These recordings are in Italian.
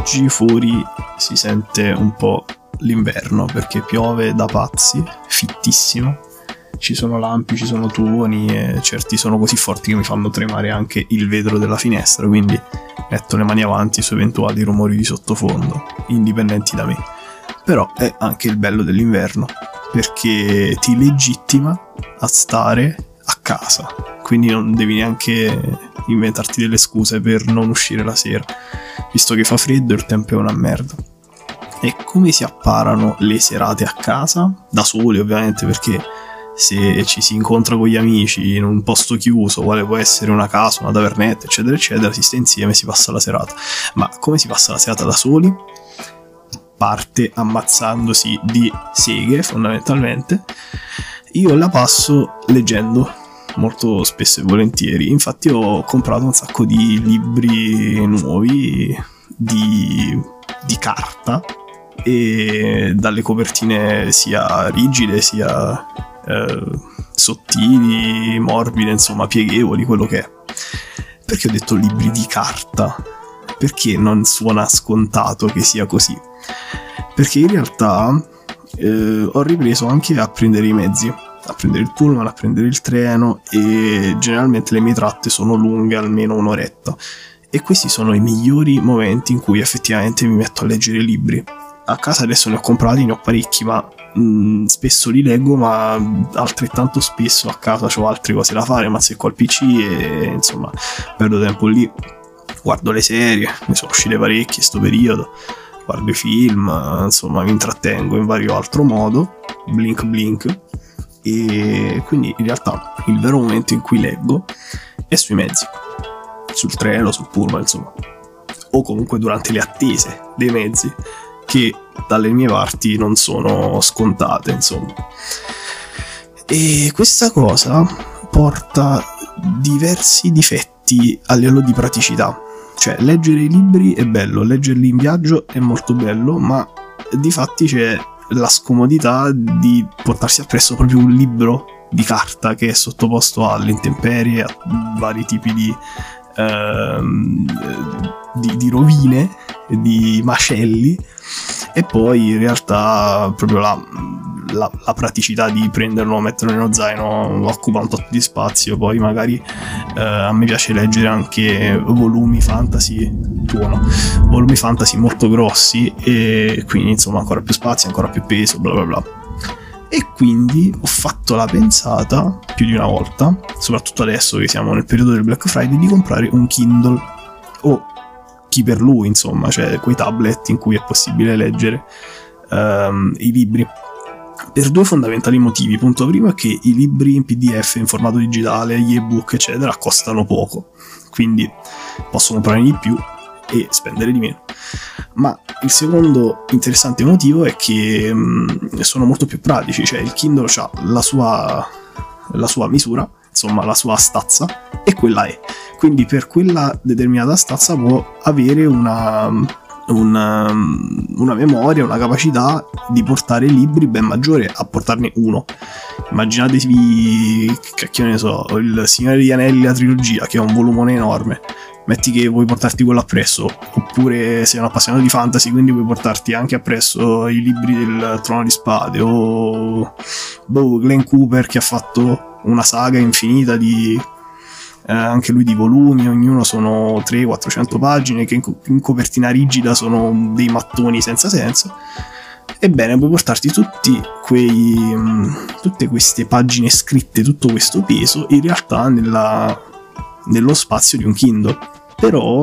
oggi fuori si sente un po' l'inverno perché piove da pazzi, fittissimo. Ci sono lampi, ci sono tuoni e certi sono così forti che mi fanno tremare anche il vetro della finestra, quindi metto le mani avanti su eventuali rumori di sottofondo, indipendenti da me. Però è anche il bello dell'inverno, perché ti legittima a stare casa, quindi non devi neanche inventarti delle scuse per non uscire la sera, visto che fa freddo e il tempo è una merda. E come si apparano le serate a casa? Da soli ovviamente perché se ci si incontra con gli amici in un posto chiuso, quale può essere una casa, una tavernetta, eccetera, eccetera, si sta insieme e si passa la serata. Ma come si passa la serata da soli? Parte ammazzandosi di seghe, fondamentalmente. Io la passo leggendo molto spesso e volentieri. Infatti ho comprato un sacco di libri nuovi di, di carta e dalle copertine sia rigide sia eh, sottili, morbide, insomma pieghevoli, quello che è. Perché ho detto libri di carta? Perché non suona scontato che sia così? Perché in realtà eh, ho ripreso anche a prendere i mezzi, a prendere il pullman, a prendere il treno e generalmente le mie tratte sono lunghe almeno un'oretta. E questi sono i migliori momenti in cui effettivamente mi metto a leggere libri a casa adesso ne ho comprati, ne ho parecchi, ma mh, mm, spesso li leggo, ma altrettanto spesso a casa ho altre cose da fare, ma se col PC e insomma perdo tempo lì. Guardo le serie, ne sono uscite parecchie in questo periodo, guardo i film, insomma mi intrattengo in vario altro modo, blink blink. E quindi in realtà il vero momento in cui leggo è sui mezzi, sul treno, sul pullman, insomma, o comunque durante le attese dei mezzi che dalle mie parti non sono scontate, insomma. E questa cosa porta diversi difetti a livello di praticità. Cioè, leggere i libri è bello, leggerli in viaggio è molto bello, ma di fatti c'è la scomodità di portarsi appresso proprio un libro di carta che è sottoposto alle intemperie, a vari tipi di, ehm, di, di rovine, di macelli e poi in realtà proprio la, la, la praticità di prenderlo, metterlo nello zaino occupa un tot di spazio, poi magari eh, a me piace leggere anche volumi fantasy, tuono, volumi fantasy molto grossi e quindi insomma ancora più spazio, ancora più peso, bla bla bla. E quindi ho fatto la pensata più di una volta, soprattutto adesso che siamo nel periodo del Black Friday, di comprare un Kindle o chi per lui, insomma, cioè quei tablet in cui è possibile leggere um, i libri. Per due fondamentali motivi. Punto primo è che i libri in PDF, in formato digitale, gli ebook, eccetera, costano poco, quindi posso comprare di più e spendere di meno. Ma il secondo interessante motivo è che um, sono molto più pratici, cioè il Kindle ha la sua, la sua misura, insomma la sua stazza, e quella è quindi per quella determinata stazza può avere una, una, una, memoria, una capacità di portare libri ben maggiore a portarne uno. Immaginatevi, che ne so, il Signore degli Anelli, la trilogia, che è un volumone enorme. Metti che vuoi portarti quello appresso, oppure sei un appassionato di fantasy, quindi vuoi portarti anche appresso i libri del Trono di Spade, o boh, Glenn Cooper che ha fatto una saga infinita di eh, anche lui di volumi, ognuno sono 300-400 pagine che in, co- in, copertina rigida sono dei mattoni senza senso. Ebbene, puoi portarti tutti quei, mh, mm, tutte queste pagine scritte, tutto questo peso, in realtà nella, nello spazio di un Kindle. Però,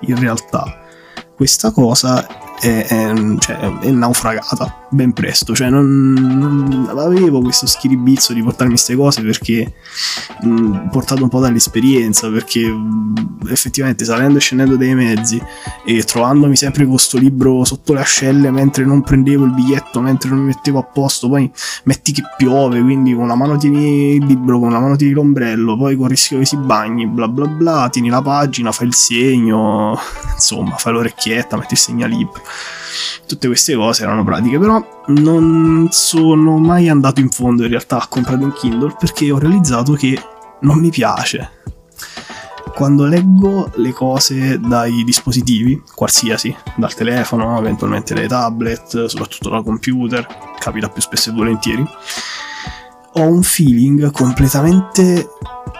in realtà, questa cosa è, è, cioè, è naufragata ben presto. Cioè, non, non, avevo questo schiribizzo di portarmi queste cose perché mh, portato un po' dall'esperienza. Perché mh, effettivamente salendo e scendendo dai mezzi e trovandomi sempre con questo libro sotto le ascelle mentre non prendevo il biglietto, mentre non mi mettevo a posto, poi metti che piove, quindi con una mano tieni il libro, con una mano tieni l'ombrello, poi con il rischio che si bagni, bla bla bla, tieni la pagina, fai il segno, insomma, fai l'orecchietta, metti il segnalibro tutte queste cose erano pratiche, però non sono mai andato in fondo in realtà a comprare un Kindle perché ho realizzato che non mi piace. quando leggo le cose dai dispositivi, qualsiasi, dal telefono, eventualmente dai tablet, soprattutto dal computer, capita più spesso e volentieri, ho un feeling completamente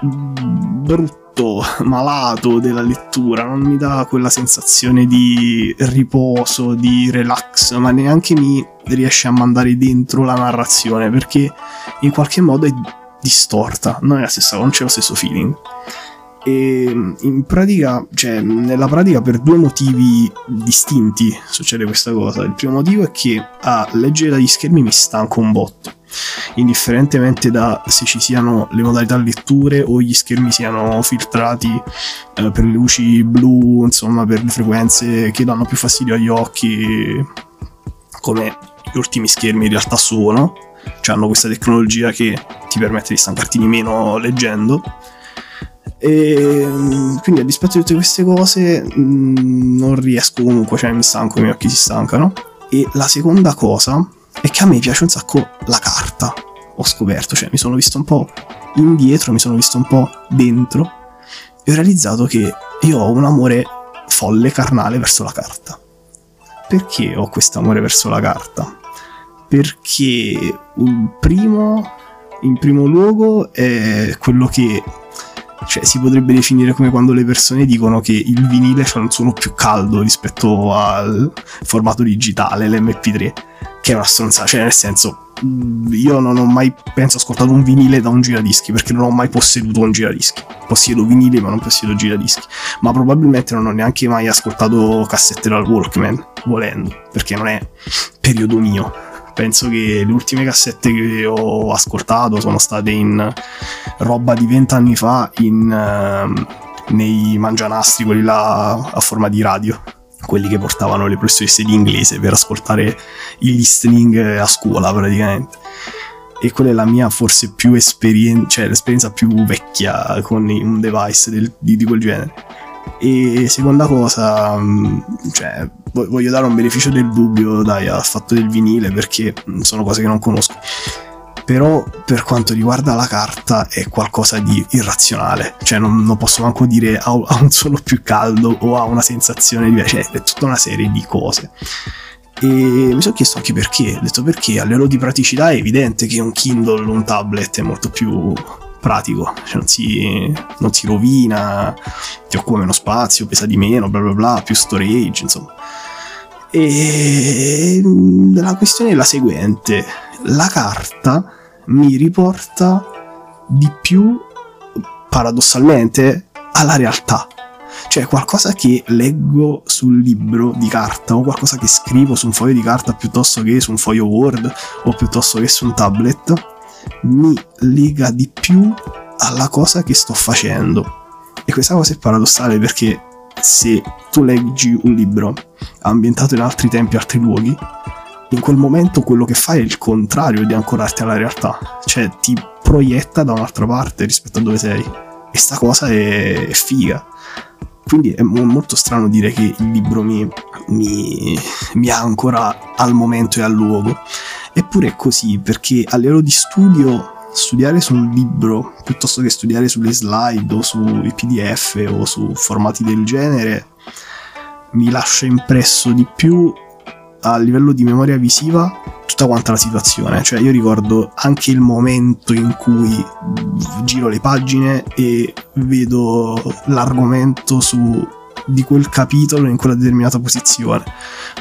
brutto, malato della lettura, non mi dà quella sensazione di riposo, di relax, ma neanche mi riesce a mandare dentro la narrazione perché in qualche modo è distorta, non è la stessa, non c'è lo stesso feeling. E in pratica, cioè, nella pratica per due motivi distinti succede questa cosa. Il primo motivo è che a leggere dagli schermi mi stanco un botto, indifferentemente da se ci siano le modalità letture o gli schermi siano filtrati eh, per le luci blu, insomma, per le frequenze che danno più fastidio agli occhi, come gli ultimi schermi in realtà sono, cioè hanno questa tecnologia che ti permette di stancarti di meno leggendo e mm, quindi a dispetto di tutte queste cose mm, non riesco comunque, cioè mi stanco, i miei occhi si stancano. E la seconda cosa è che a me piace un sacco la carta. Ho scoperto, cioè mi sono visto un po' indietro, mi sono visto un po' dentro e ho realizzato che io ho un amore folle, carnale verso la carta. Perché ho questo amore verso la carta? Perché il primo, in primo luogo è quello che cioè si potrebbe definire come quando le persone dicono che il vinile c'ha un suono più caldo rispetto al formato digitale, l'MP3, che è una stronzata, cioè nel senso mm, io non ho mai penso ascoltato un vinile da un giradischi perché non ho mai posseduto un giradischi. Possiedo vinili ma non possiedo giradischi. Ma probabilmente non ho neanche mai ascoltato cassette dal Walkman volendo perché non è periodo mio penso che le ultime cassette che ho ascoltato sono state in roba di vent'anni fa in, uh, nei mangianastri, quelli là a forma di radio quelli che portavano le professoresse di inglese per ascoltare il listening a scuola praticamente. E quella è la mia forse più esperienza cioè l'esperienza più vecchia con un device del, di, di quel genere. E seconda cosa, mm, cioè, voglio dare un beneficio del dubbio dai, al fatto del vinile perché mm, sono cose che non conosco. Però per quanto riguarda la carta è qualcosa di irrazionale, cioè non, non posso manco dire ha, un suono più caldo o ha una sensazione diversa, cioè è tutta una serie di cose. E mi sono chiesto anche perché, ho detto perché a livello di praticità è evidente che un Kindle un tablet è molto più pratico, cioè non, si, non si rovina, ti occupa meno spazio, pesa di meno, bla bla bla, più storage, insomma. E la questione è la seguente: la carta mi riporta di più, paradossalmente, alla realtà. Cioè qualcosa che leggo sul libro di carta o qualcosa che scrivo su un foglio di carta piuttosto che su un foglio Word o piuttosto che su un tablet mi lega di più alla cosa che sto facendo. E questa cosa è paradossale perché se tu leggi un libro ambientato in altri tempi, altri luoghi, in quel momento quello che fai è il contrario di ancorarti alla realtà, cioè ti proietta da un'altra parte rispetto a dove sei. E sta cosa è, figa. Quindi è molto strano dire che il libro mi, mi, mi ancora al momento e al luogo. Eppure è così, perché a livello di studio, studiare su un libro piuttosto che studiare sulle slide o sui PDF o su formati del genere mi lascia impresso di più a livello di memoria visiva tutta quanta la situazione. Cioè, io ricordo anche il momento in cui giro le pagine e vedo l'argomento su di quel capitolo in quella determinata posizione.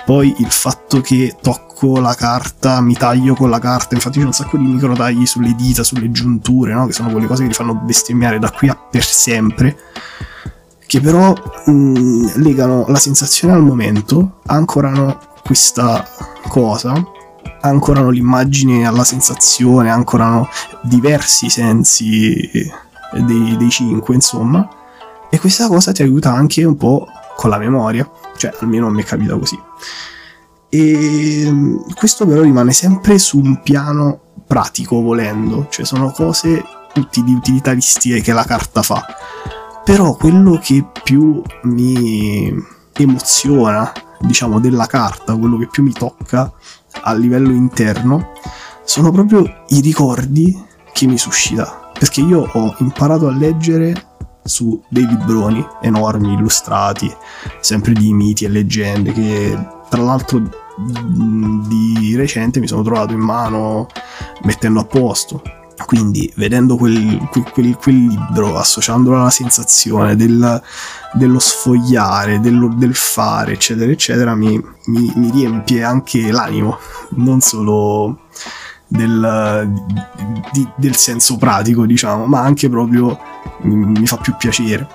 Poi il fatto che tocco la carta, mi taglio con la carta, infatti c'è un sacco di micro tagli sulle dita, sulle giunture, no? che sono quelle cose che ti fanno bestemmiare da qui a per sempre, che però mh, mm, legano la sensazione al momento, ancorano questa cosa, ancorano l'immagine alla sensazione, ancorano diversi sensi dei, dei cinque, insomma e questa cosa ti aiuta anche un po' con la memoria, cioè almeno a me capita così. E mm, questo però rimane sempre su un piano pratico, volendo, cioè sono cose utili, utilitaristiche che la carta fa. Però quello che più mi emoziona, diciamo, della carta, quello che più mi tocca a livello interno, sono proprio i ricordi che mi suscita. Perché io ho imparato a leggere su dei libroni enormi, illustrati, sempre di miti e leggende, che tra l'altro di recente mi sono trovato in mano mettendo a posto. Quindi vedendo quel, quel, quel libro, associandolo alla sensazione del, dello sfogliare, dello, del fare, eccetera, eccetera, mi, mi, mi riempie anche l'animo, non solo del, di, del senso pratico, diciamo, ma anche proprio mi fa più piacere.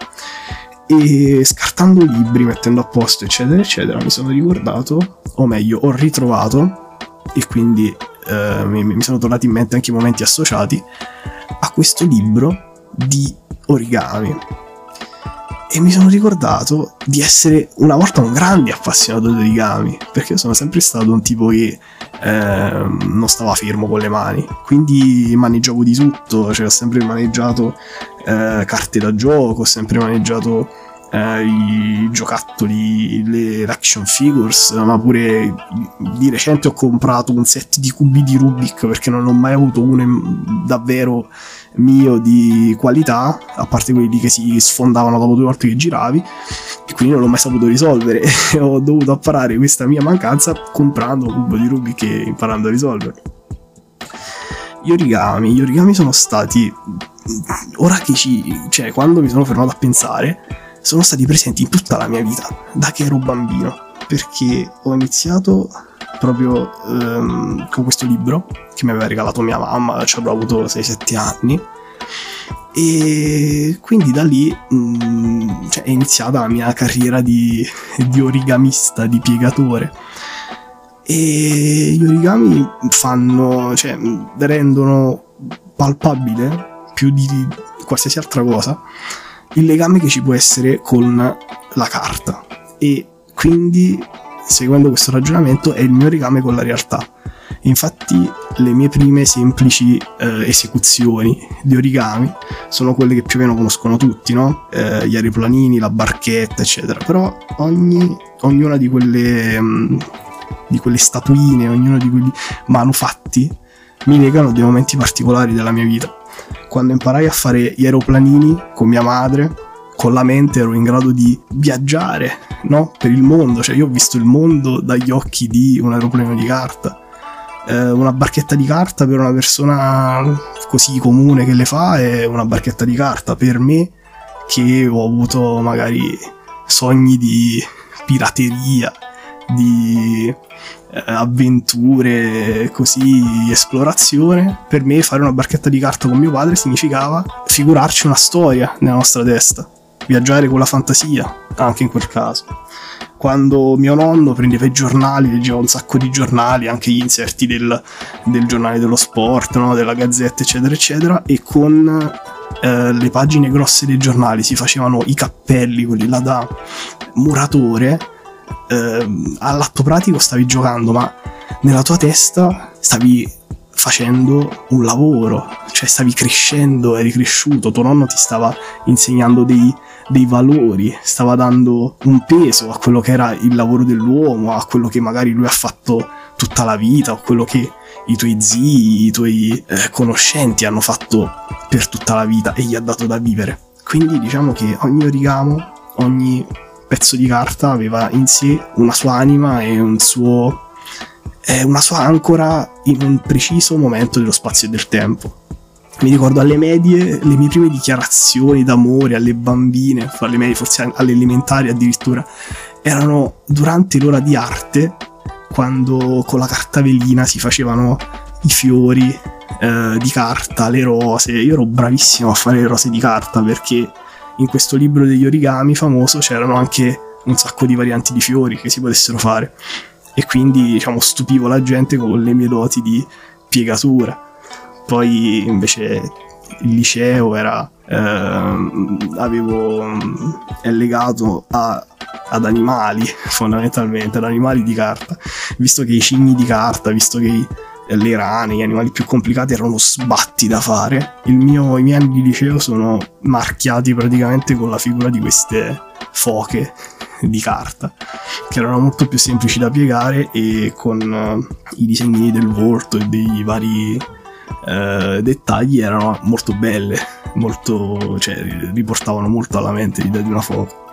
E scartando libri, mettendo a posto, eccetera, eccetera, mi sono ricordato, o meglio, ho ritrovato, e quindi eh, mi, mi sono tornati in mente anche i momenti associati a questo libro di origami e mi sono ricordato di essere una volta un grande appassionato di origami, perché sono sempre stato un tipo che eh, non stava fermo con le mani, quindi maneggiavo di tutto, cioè ho sempre maneggiato eh, carte da gioco, ho sempre maneggiato eh, i giocattoli, le action figures, ma pure di recente ho comprato un set di cubi di Rubik perché non ho mai avuto uno davvero mio di qualità, a parte quelli che si sfondavano dopo due volte che giravi, e quindi non l'ho mai saputo risolvere. ho dovuto apparare questa mia mancanza comprando un cubo di Rubik e imparando a risolverlo. Gli origami, gli origami sono stati, ora che ci, cioè quando mi sono fermato a pensare, sono stati presenti in tutta la mia vita, da che ero bambino, perché ho iniziato proprio ehm, con questo libro che mi aveva regalato mia mamma, ci avrò avuto 6-7 anni. E quindi da lì mh, mm, cioè, è iniziata la mia carriera di, di origamista, di piegatore. E gli origami fanno, cioè, rendono palpabile più di qualsiasi altra cosa il legame che ci può essere con la carta e quindi seguendo questo ragionamento è il mio legame con la realtà. Infatti le mie prime semplici eh, esecuzioni di origami sono quelle che più o meno conoscono tutti no? Eh, gli aeroplanini, la barchetta eccetera. Però ogni, ognuna di quelle, mm, di quelle statuine ognuno di quegli manufatti mi legano dei momenti particolari della mia vita. Quando imparai a fare gli aeroplanini con mia madre, con la mente ero in grado di viaggiare, no? Per il mondo, cioè io ho visto il mondo dagli occhi di un aeroplano di carta. Eh, una barchetta di carta per una persona così comune che le fa è una barchetta di carta. Per me, che ho avuto magari sogni di pirateria, di eh, avventure, così esplorazione, per me fare una barchetta di carta con mio padre significava figurarci una storia nella nostra testa, viaggiare con la fantasia, anche in quel caso. Quando mio nonno prendeva i giornali, leggeva un sacco di giornali, anche gli inserti del, del giornale dello sport, no? della gazzetta, eccetera, eccetera, e con eh, le pagine grosse dei giornali si facevano i cappelli, quelli là da muratore, eh, all'atto pratico stavi giocando, ma nella tua testa stavi facendo un lavoro, cioè stavi crescendo, eri cresciuto, tuo nonno ti stava insegnando dei, dei valori, stava dando un peso a quello che era il lavoro dell'uomo, a quello che magari lui ha fatto tutta la vita, o quello che i tuoi zii, i tuoi eh, conoscenti hanno fatto per tutta la vita e gli ha dato da vivere. Quindi diciamo che ogni origamo, ogni pezzo di carta aveva in sé una sua anima e un suo, eh, una sua ancora in un preciso momento dello spazio e del tempo. Mi ricordo alle medie le mie prime dichiarazioni d'amore alle bambine, alle medie, forse alle elementari addirittura, erano durante l'ora di arte, quando con la carta velina si facevano i fiori eh, di carta, le rose. Io ero bravissimo a fare le rose di carta perché in questo libro degli origami famoso c'erano anche un sacco di varianti di fiori che si potessero fare e quindi diciamo stupivo la gente con le mie doti di piegatura poi invece il liceo era ehm, avevo è legato a, ad animali fondamentalmente ad animali di carta visto che i cigni di carta visto che i le rane, gli animali più complicati erano sbatti da fare. Mio, I miei anni di liceo sono marchiati praticamente con la figura di queste foche di carta che erano molto più semplici da piegare e con uh, i disegni del volto e dei vari uh, dettagli erano molto belle molto, cioè, riportavano molto alla mente l'idea di una foto.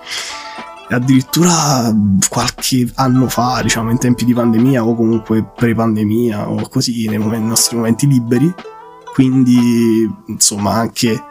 E addirittura qualche anno fa, diciamo in tempi di pandemia o comunque pre-pandemia o così, nei, momenti, nei nostri momenti liberi, quindi insomma anche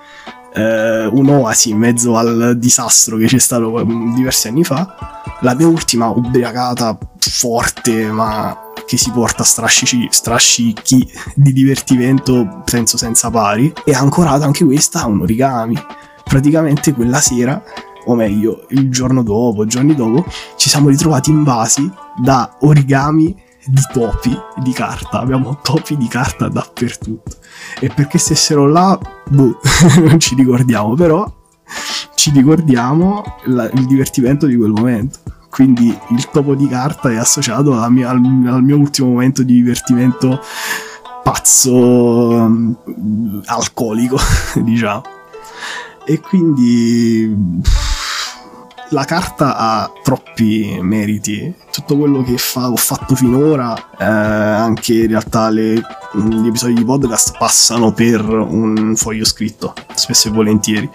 eh, un'oasi in mezzo al disastro che c'è stato diversi anni fa, la mia ultima ubriacata forte ma che si porta strascichi, strascichi di divertimento, penso senza pari, e ha ancorata anche questa a un origami. Praticamente quella sera, o meglio, il giorno dopo, giorni dopo, ci siamo ritrovati invasi da origami di topi di carta. Abbiamo topi di carta dappertutto. E perché stessero là, boh, non ci ricordiamo, però ci ricordiamo la, il divertimento di quel momento. Quindi il topo di carta è associato mia, al, al, mio ultimo momento di divertimento pazzo alcolico, diciamo. E quindi la carta ha troppi meriti. Tutto quello che fa, ho fatto finora, eh, anche in realtà le, gli episodi di podcast passano per un foglio scritto, spesso e volentieri.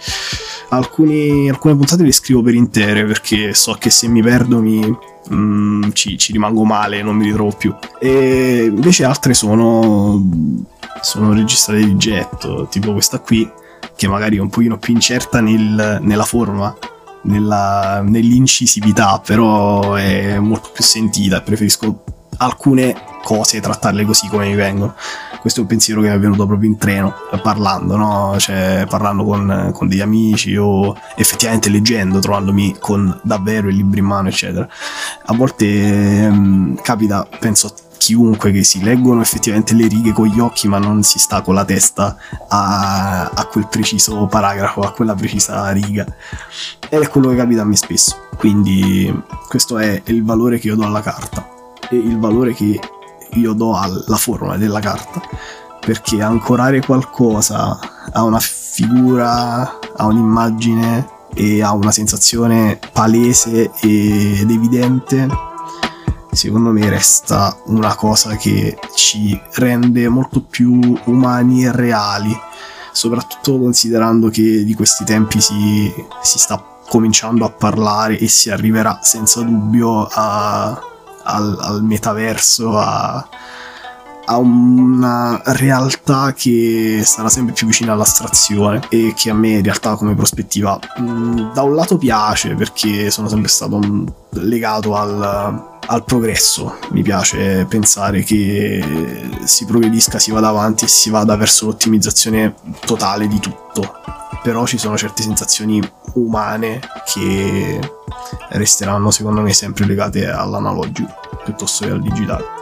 Alcuni, alcune puntate le scrivo per intere perché so che se mi perdo mi, mm, ci, ci, rimango male, non mi ritrovo più. E invece altre sono, sono registrate di getto, tipo questa qui, che magari è un pochino più incerta nel, nella forma nella, nell'incisività, però è molto più sentita e preferisco alcune cose trattarle così come mi vengono. Questo è un pensiero che mi è venuto proprio in treno, parlando, no? Cioè, parlando con, con degli amici o effettivamente leggendo, trovandomi con davvero i libri in mano, eccetera. A volte ehm, capita, penso chiunque che si leggono effettivamente le righe con gli occhi ma non si sta con la testa a, a quel preciso paragrafo, a quella precisa riga. Ed è quello che capita a me spesso. Quindi questo è il valore che io do alla carta e il valore che io do alla forma della carta. Perché ancorare qualcosa a una figura, a un'immagine e a una sensazione palese ed evidente secondo me resta una cosa che ci rende molto più umani e reali, soprattutto considerando che di questi tempi si, si sta cominciando a parlare e si arriverà senza dubbio a, al, al, metaverso, a, a una realtà che sarà sempre più vicina all'astrazione e che a me in realtà come prospettiva mh, da un lato piace perché sono sempre stato legato al al progresso. Mi piace pensare che si progredisca, si vada avanti e si vada verso l'ottimizzazione totale di tutto. Però ci sono certe sensazioni umane che resteranno secondo me sempre legate all'analogico piuttosto che al digitale.